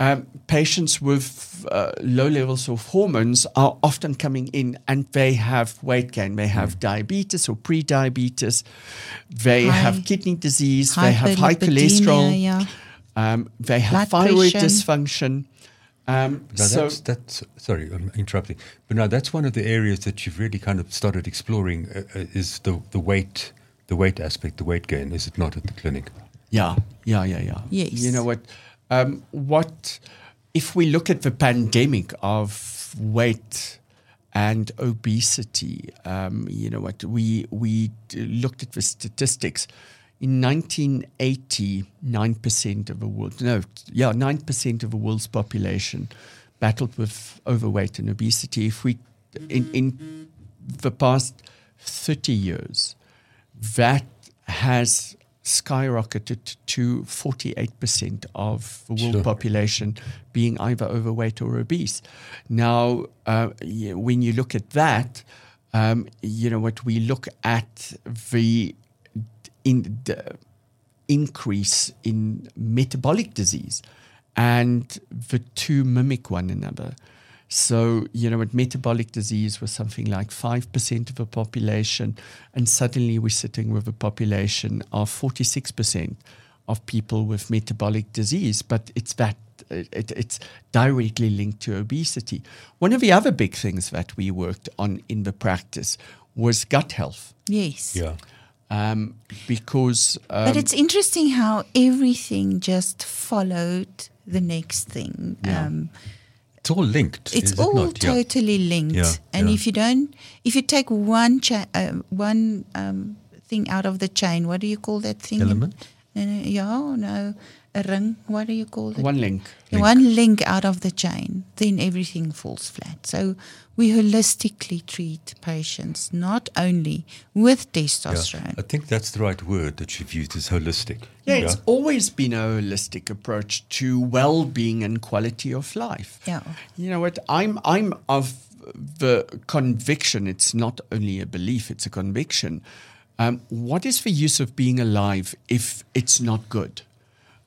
B: um, patients with uh, low levels of hormones are often coming in and they have weight gain. They have diabetes or pre-diabetes. They
C: High-
B: have kidney disease. They have high cholesterol.
C: Yeah.
B: Um, they have
C: Blood
B: thyroid
C: pressure.
B: dysfunction. Um,
E: Now
B: so
E: that's, that's sorry, I'm interrupting. But now that's one of the areas that you've really kind of started exploring uh, uh, is the the weight, the weight aspect, the weight gain. Is it not at the clinic?
B: Yeah, yeah, yeah, yeah.
C: Yes.
B: You know what? Um, what if we look at the pandemic of weight and obesity? Um, you know what? We we looked at the statistics. In 1980, nine percent of the world no, yeah, nine percent of the world's population battled with overweight and obesity. If we, in, in the past 30 years, that has skyrocketed to 48% of the world
E: Sure.
B: population being either overweight or obese. Now, uh, when you look at that, um, you know what we look at the in the increase in metabolic disease, and the two mimic one another. So, you know, what metabolic disease was something like 5% of the population, and suddenly we're sitting with a population of 46% of people with metabolic disease. But it's that, it, it's directly linked to obesity. One of the other big things that we worked on in the practice was gut health.
C: Yes.
E: Yeah.
B: Um, because um,
C: But it's interesting how everything just followed the next thing.
B: Yeah.
C: Um,
E: It's all linked.
C: it's
E: is
C: all
E: it not? Yeah.
C: totally linked.
E: Yeah,
C: and
E: yeah.
C: if you don't, if you take one cha- uh, one um, thing out of the chain, what do you call that thing?
E: Element?
C: No, no, yeah, no, a ring. What do you call it?
B: one link.
C: The One link out of the chain, then everything falls flat. So we holistically treat patients not only with
E: Yeah.
C: testosterone.
E: I think that's the right word that you've used is holistic.
B: Yeah, it's always been a holistic approach to well-being and quality of life.
C: Yeah.
B: You know what? I'm I'm of the conviction. It's not only a belief; it's a conviction. Um, what is the use of being alive if it's not good?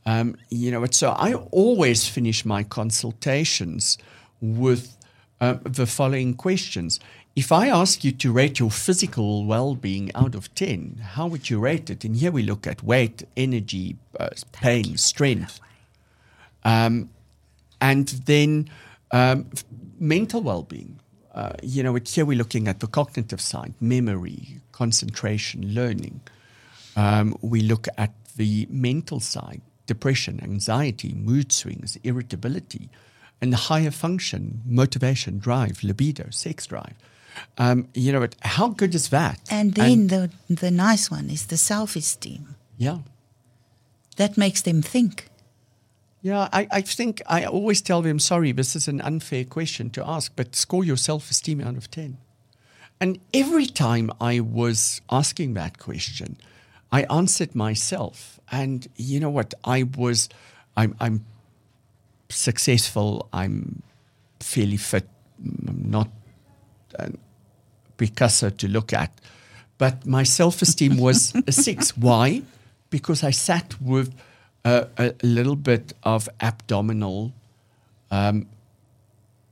B: Um, you know, so I always finish my consultations with uh, the following questions. If I ask you to rate your physical well being out of 10, how would you rate it? And here we look at weight, energy, uh, pain, strength. Um, and then um, mental well-being. Uh, you know, here we're looking at the cognitive side, memory, concentration, learning. Um, we look at the mental side, depression, anxiety, mood swings, irritability, and higher function, motivation, drive, libido, sex drive. Um, you know, it, how good is that?
C: And then the the nice one is the self esteem.
B: yeah.
C: That makes them think.
B: Yeah, I, I think I always tell them, sorry, this is an unfair question to ask, but score your self esteem out of 10. And every time I was asking that question, I answered myself. And you know what? I was, I'm, I'm successful, I'm fairly fit, I'm not an Picasso to look at. But my self esteem was a six. Why? Because I sat with a, a little bit of abdominal um,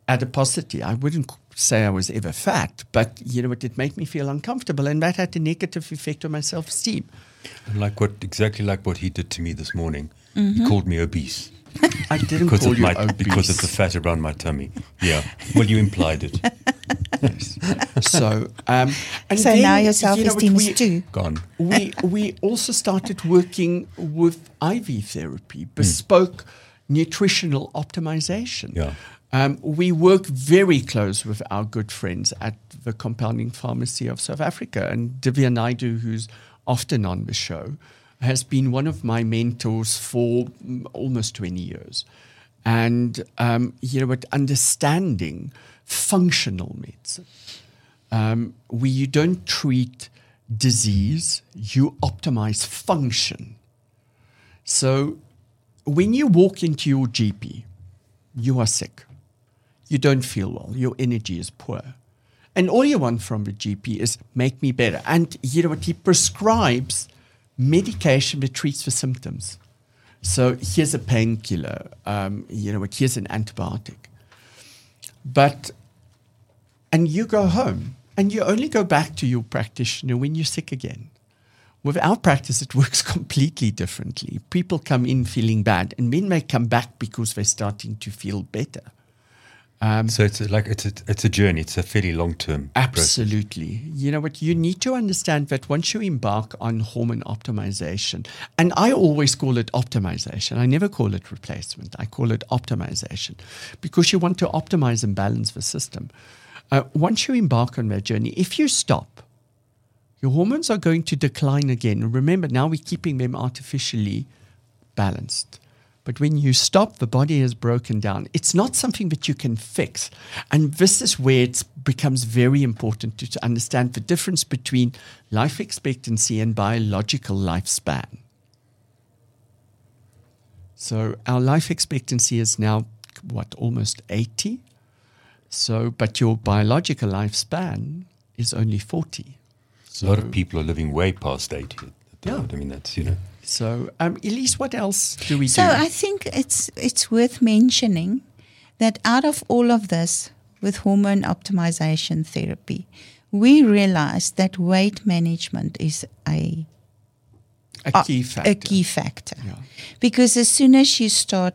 B: adiposity. I wouldn't say I was ever fat, but you know what? It made me feel uncomfortable, and that had a negative effect on my self esteem.
E: And like what exactly like what he did to me this morning. He called me obese
B: I didn't
E: because
B: call
E: of
B: you
E: my
B: obese.
E: because of the fat around my tummy. Yeah. Well, you implied it.
B: Yes. So, um, and
C: So
B: then,
C: now your self
B: what,
C: esteem
B: we-
C: is two.
E: Gone.
B: we we also started working with IV therapy, bespoke nutritional optimization.
E: Yeah.
B: Um, we work very close with our good friends at the Compounding Pharmacy of South Africa, and Divya Naidu, who's often on the show, has been one of my mentors for almost 20 years. And, um, you know, understanding functional medicine um, where you don't treat disease, you optimize function. So when you walk into your GP, you are sick. You don't feel well. Your energy is poor. And all you want from the GP is make me better. And you know what? He prescribes medication that treats the symptoms. So here's a painkiller. Um, you know what? Here's an antibiotic. But and you go home and you only go back to your practitioner when you're sick again. With our practice, it works completely differently. People come in feeling bad and men may come back because they're starting to feel better.
E: So it's like it's a, it's a journey. It's a fairly long term.
B: Absolutely. You know what? You need to understand that once you embark on hormone optimization, and I always call it optimization, I never call it replacement, I call it optimization because you want to optimize and balance the system. Uh, once you embark on that journey, if you stop, your hormones are going to decline again. Remember, now we're keeping them artificially balanced. But when you stop, the body is broken down. It's not something that you can fix. And this is where it becomes very important to, to understand the difference between life expectancy and biological lifespan. So our life expectancy is now, what, almost 80? So, but your biological lifespan is only 40.
E: a lot of people are living way past 80 at the
B: Yeah.
E: I mean, that's, you know.
B: So, um, Elize, what else do we say?
C: So
B: do?
C: I think it's it's worth mentioning that out of all of this with hormone optimization therapy, we realized that weight management is a
B: a key factor.
C: a key factor.
B: Yeah.
C: Because as soon as you start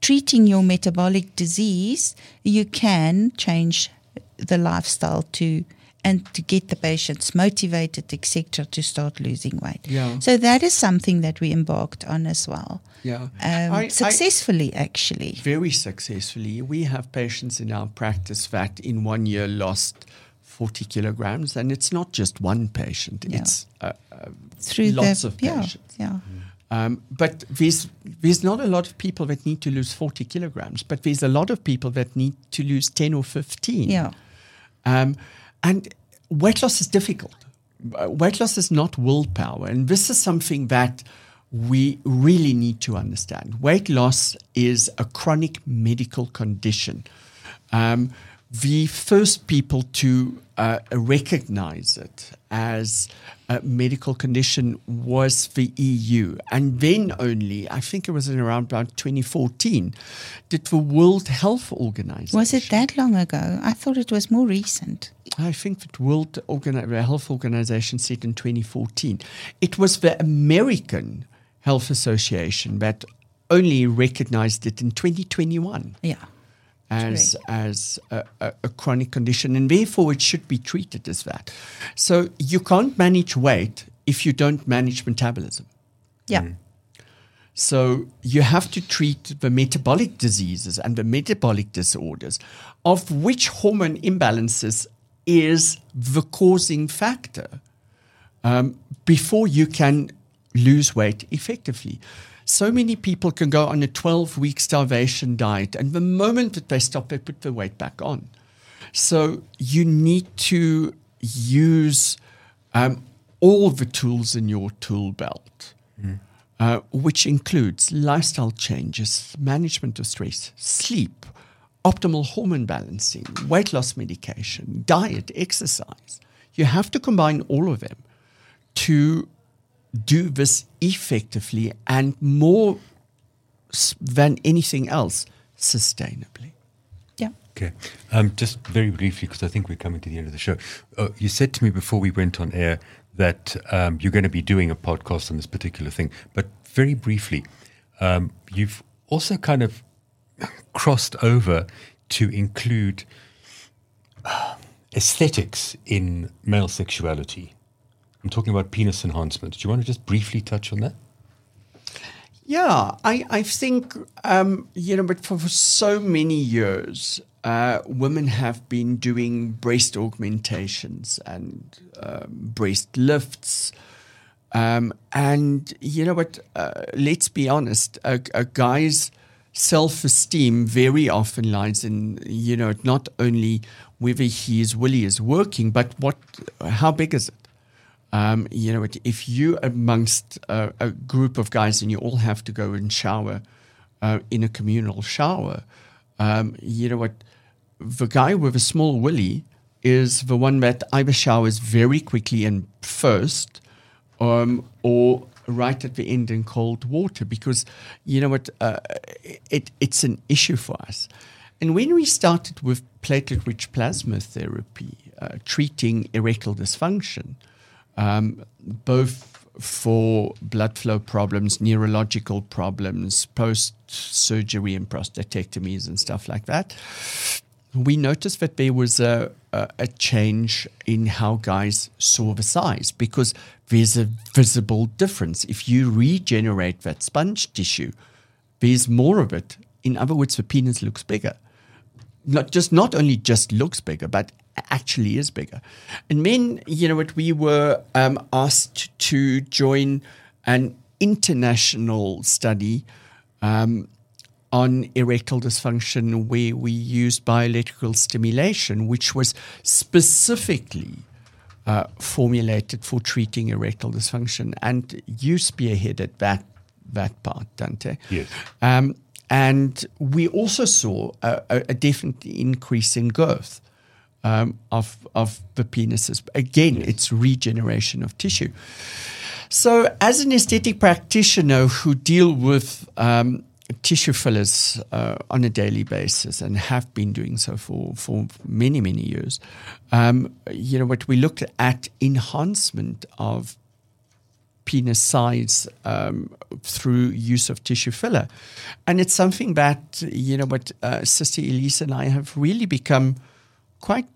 C: treating your metabolic disease, you can change the lifestyle to and to get the patients motivated, etc., to start losing weight.
B: Yeah.
C: So that is something that we embarked on as well.
B: Yeah.
C: Um,
B: I- I-
C: successfully, actually.
B: very successfully. We have patients in our practice that in one year lost 40 kilograms, and it's not just one patient,
C: Yeah.
B: it's uh, uh,
C: Through
B: lots
C: the
B: of
C: yeah,
B: patients.
C: yeah.
B: Um, but there's, there's not a lot of people that need to lose 40 kilograms, but there's a lot of people that need to lose 10 or 15.
C: Yeah.
B: Um, and weight loss is difficult. Weight loss is not willpower. And this is something that we really need to understand. Weight loss is a chronic medical condition. Um, the first people to uh, recognize it as a medical condition was the EU. And then only, I think it was in around about 2014, did the World Health Organization.
C: Was it that long ago? I thought it was more recent.
B: I think that World Organi- Health Organization said in 2014. It was the American Health Association that only recognized it in 2021
C: Yeah.
B: As
C: Correct.
B: as a, a, a chronic condition, and therefore it should be treated as that. So you can't manage weight if you don't manage metabolism.
C: Yeah.
B: So you have to treat the metabolic diseases and the metabolic disorders, of which hormone imbalances is the causing factor, um, before you can lose weight effectively. So many people can go on a 12 week starvation diet, and the moment that they stop, they put the weight back on. So you need to use um, all the tools in your tool belt uh, which includes lifestyle changes, management of stress, sleep, optimal hormone balancing, weight loss medication, diet, exercise. You have to combine all of them to do this effectively and more than anything else, sustainably.
C: Yeah.
E: Okay. Um, just very briefly, because I think we're coming to the end of the show. Uh, you said to me before we went on air that um, you're going to be doing a podcast on this particular thing. But very briefly, um, you've also kind of crossed over to include uh, aesthetics in male sexuality. I'm talking about penis enhancement. Do you want to just briefly touch on that?
B: Yeah, I, I think, um, you know, but for, for so many years, uh, women have been doing breast augmentations and um, breast lifts. Um, and, you know what, uh, let's be honest, a, a guy's self esteem very often lies in, you know, not only whether his willy is working, but what, how big is it? Um, you know, if you amongst a, a group of guys and you all have to go and shower uh, in a communal shower, um, you know what? The guy with a small willy is the one that either showers very quickly and first, um, or right at the end in cold water because you know what? Uh, it, it's an issue for us. And when we started with platelet rich plasma therapy, uh, treating erectile dysfunction, um, both for blood flow problems, neurological problems, post surgery and prostatectomies and stuff like that. We noticed that there was a, a, a change in how guys saw the size because there's a visible difference. If you regenerate that sponge tissue, there's more of it. In other words, the penis looks bigger not just not only just looks bigger, but actually is bigger. And then, you know what, we were um, asked to join an international study um, on erectile dysfunction where we used bioelectrical stimulation, which was specifically uh, formulated for treating erectile dysfunction. And you spearheaded that, that part, Dante.
E: Yes.
B: Um, and we also saw a, a, a definite increase in girth um, of, of the penises. Again, it's regeneration of tissue. So, as an aesthetic practitioner who deal with um, tissue fillers uh, on a daily basis and have been doing so for, for many, many years, um, you know, what we looked at enhancement of penis size um, through use of tissue filler. And it's something that, you know, what uh, Sister Elize and I have really become quite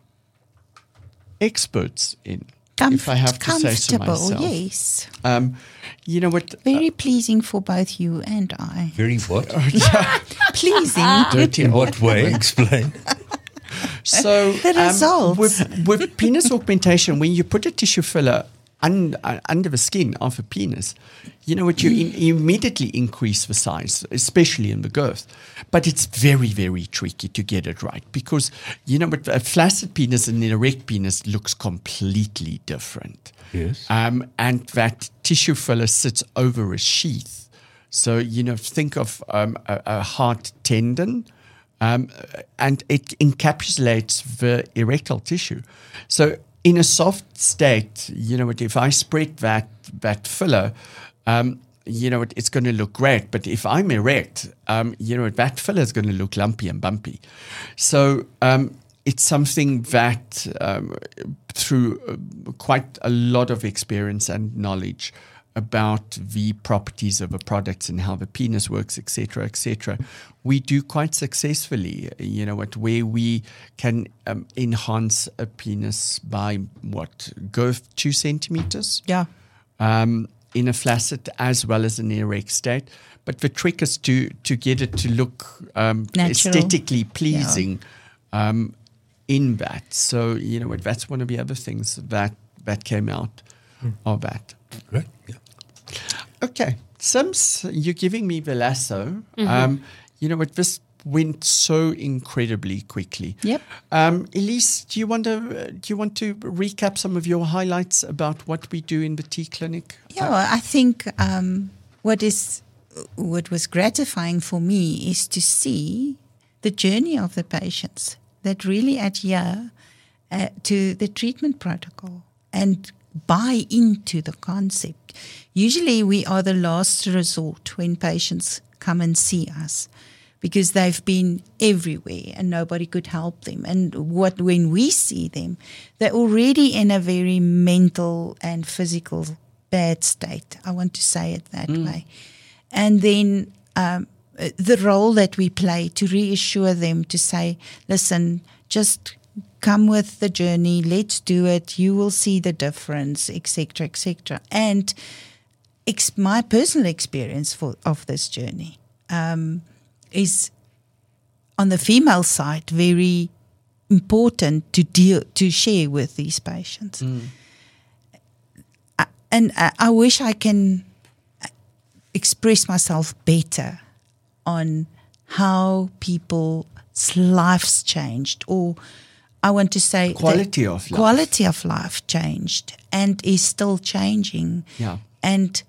B: experts in. if I have to say so
C: comfortable,
B: myself.
C: yes.
B: Um, you know what?
C: Very pleasing for both you and I.
E: Very what?
C: Pleasing.
B: dirty
E: In what way? Explain.
B: So
C: The
B: um,
C: results.
B: with with penis augmentation, when you put a tissue filler un, uh, under the skin of a penis, you know what you, in, you immediately increase the size, especially in the girth. But it's very very tricky to get it right because you know what a flaccid penis and an erect penis looks completely different.
E: Yes.
B: Um, and that tissue filler sits over a sheath. So, you know, think of um, a, a heart tendon um, and it encapsulates the erectile tissue. So, in a soft state, you know, if I spread that, that filler, um, you know, it, it's going to look great. But if I'm erect, um, you know, what that filler is going to look lumpy and bumpy. So, um, it's something that um, through uh, quite a lot of experience and knowledge about the properties of a product and how the penis works, etc., etc., we do quite successfully. You know, what where we can um, enhance a penis by what girth two centimeters
C: Yeah.
B: um, in a flaccid as well as an erect state. But the trick is to to get it to look um, aesthetically pleasing um, in that. So you know what, that's one of the other things that that came out of that.
E: Great. Yeah.
B: Okay, Sims, you're giving me the lasso. Um, you know what, this went so incredibly quickly.
C: Yep.
B: Um, Elize, do you want to uh, do you want to recap some of your highlights about what we do in the T clinic?
C: Yeah, well, I think um, what is what was gratifying for me is to see the journey of the patients that really adhere uh, to the treatment protocol and buy into the concept. Usually, we are the last resort when patients come and see us because they've been everywhere and nobody could help them. And what when we see them, they're already in a very mental and physical bad state. I want to say it that way. And then um, the role that we play to reassure them to say, listen, just come with the journey, let's do it, you will see the difference, etc., etc. And ex- my personal experience for of this journey um, is on the female side very important to deal to share with these patients. I, and I, I wish I can express myself better on how people's lives changed or I want to say
B: Quality of life.
C: quality of life changed and is still changing
B: Yeah.
C: and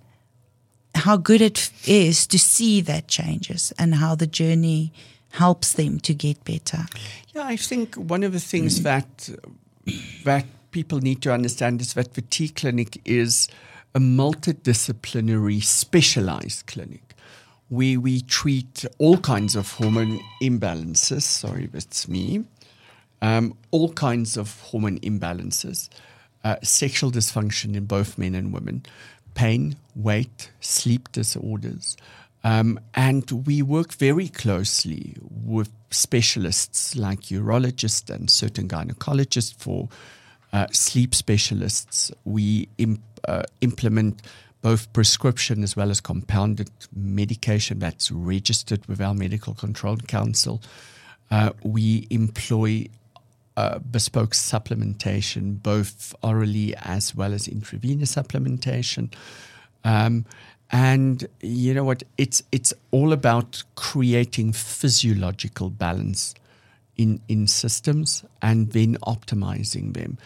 C: how good it is to see that changes and how the journey helps them to get better.
B: Yeah, I think one of the things mm-hmm. that that people need to understand is that the T clinic is a multidisciplinary, specialized clinic where we treat all kinds of hormone imbalances. Sorry, that's me. Um, all kinds of hormone imbalances, uh, sexual dysfunction in both men and women, pain, weight, sleep disorders. Um, and we work very closely with specialists like urologists and certain gynecologists for uh, sleep specialists. We imp- uh, implement both prescription as well as compounded medication that's registered with our medical control council. Uh, we employ uh, bespoke supplementation, both orally as well as intravenous supplementation. Um, and you know what? It's it's all about creating physiological balance in in systems and then optimizing them,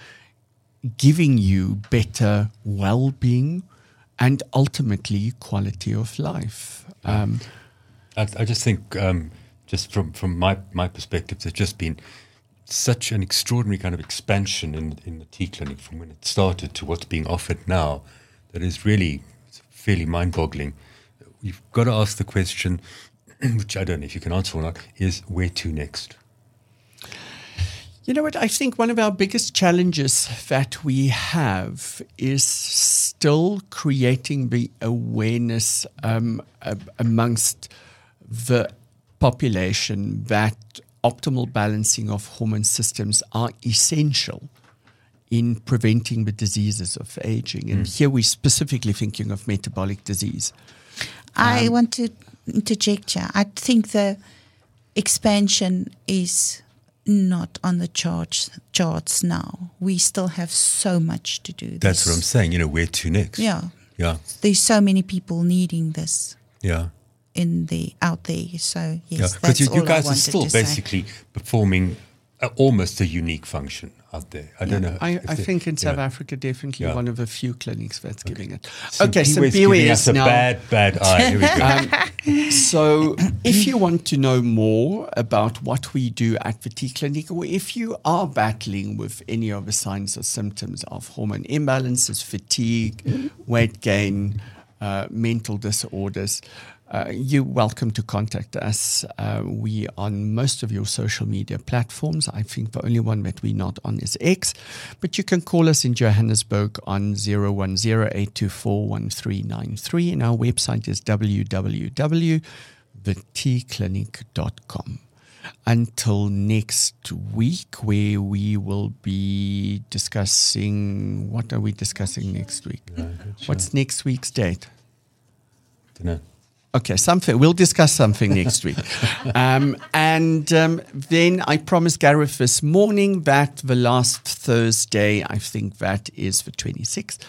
B: giving you better well-being and ultimately quality of life. Um,
E: I, I just think, um, just from, from my, my perspective, there's just been such an extraordinary kind of expansion in, in the T clinic from when it started to what's being offered now that is really fairly mind boggling. You've got to ask the question, which I don't know if you can answer or not, is where to next?
B: You know what? I think one of our biggest challenges that we have is still creating the awareness um, amongst the population that optimal balancing of hormone systems are essential in preventing the diseases of aging. And mm. here we're specifically thinking of metabolic disease.
C: I um, want to interject here. I think the expansion is not on the charts charts now. We still have so much to do.
E: That's what I'm saying. You know, where to next?
C: Yeah,
E: yeah.
C: There's so many people needing this.
E: Yeah.
C: In the out there, so yes,
E: yeah. because you, you guys are still basically say. performing a, almost a unique function out there. I
B: yeah,
E: don't know.
B: I, I think in South Africa, definitely
E: yeah.
B: one of the few clinics that's okay. giving it.
E: So okay, so BOE is now. bad, bad eye. Here we
B: go. Um, so, if you want to know more about what we do at the T Clinic, or if you are battling with any of the signs or symptoms of hormone imbalances, fatigue, weight gain, uh, mental disorders, uh, you're welcome to contact us. Uh, we on most of your social media platforms. I think the only one that we're not on is X, but you can call us in Johannesburg on 010-824-1393 and our website is www.tclinic.com. Until next week, where we will be discussing what are we discussing next week? What's next week's date?
E: Know.
B: Okay, something. We'll discuss something next week. Um, and um, then I promised Gareth this morning that the last Thursday, I think that is the 26th,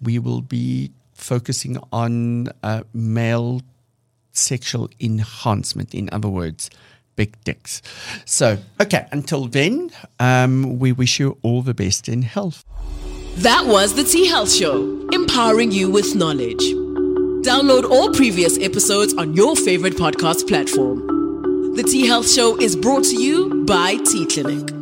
B: we will be focusing on uh, male sexual enhancement. In other words, big dicks. So, okay, until then, um, we wish you all the best in health.
A: That was the T Health Show, empowering you with knowledge. Download all previous episodes on your favorite podcast platform. The T Health Show is brought to you by T Clinic.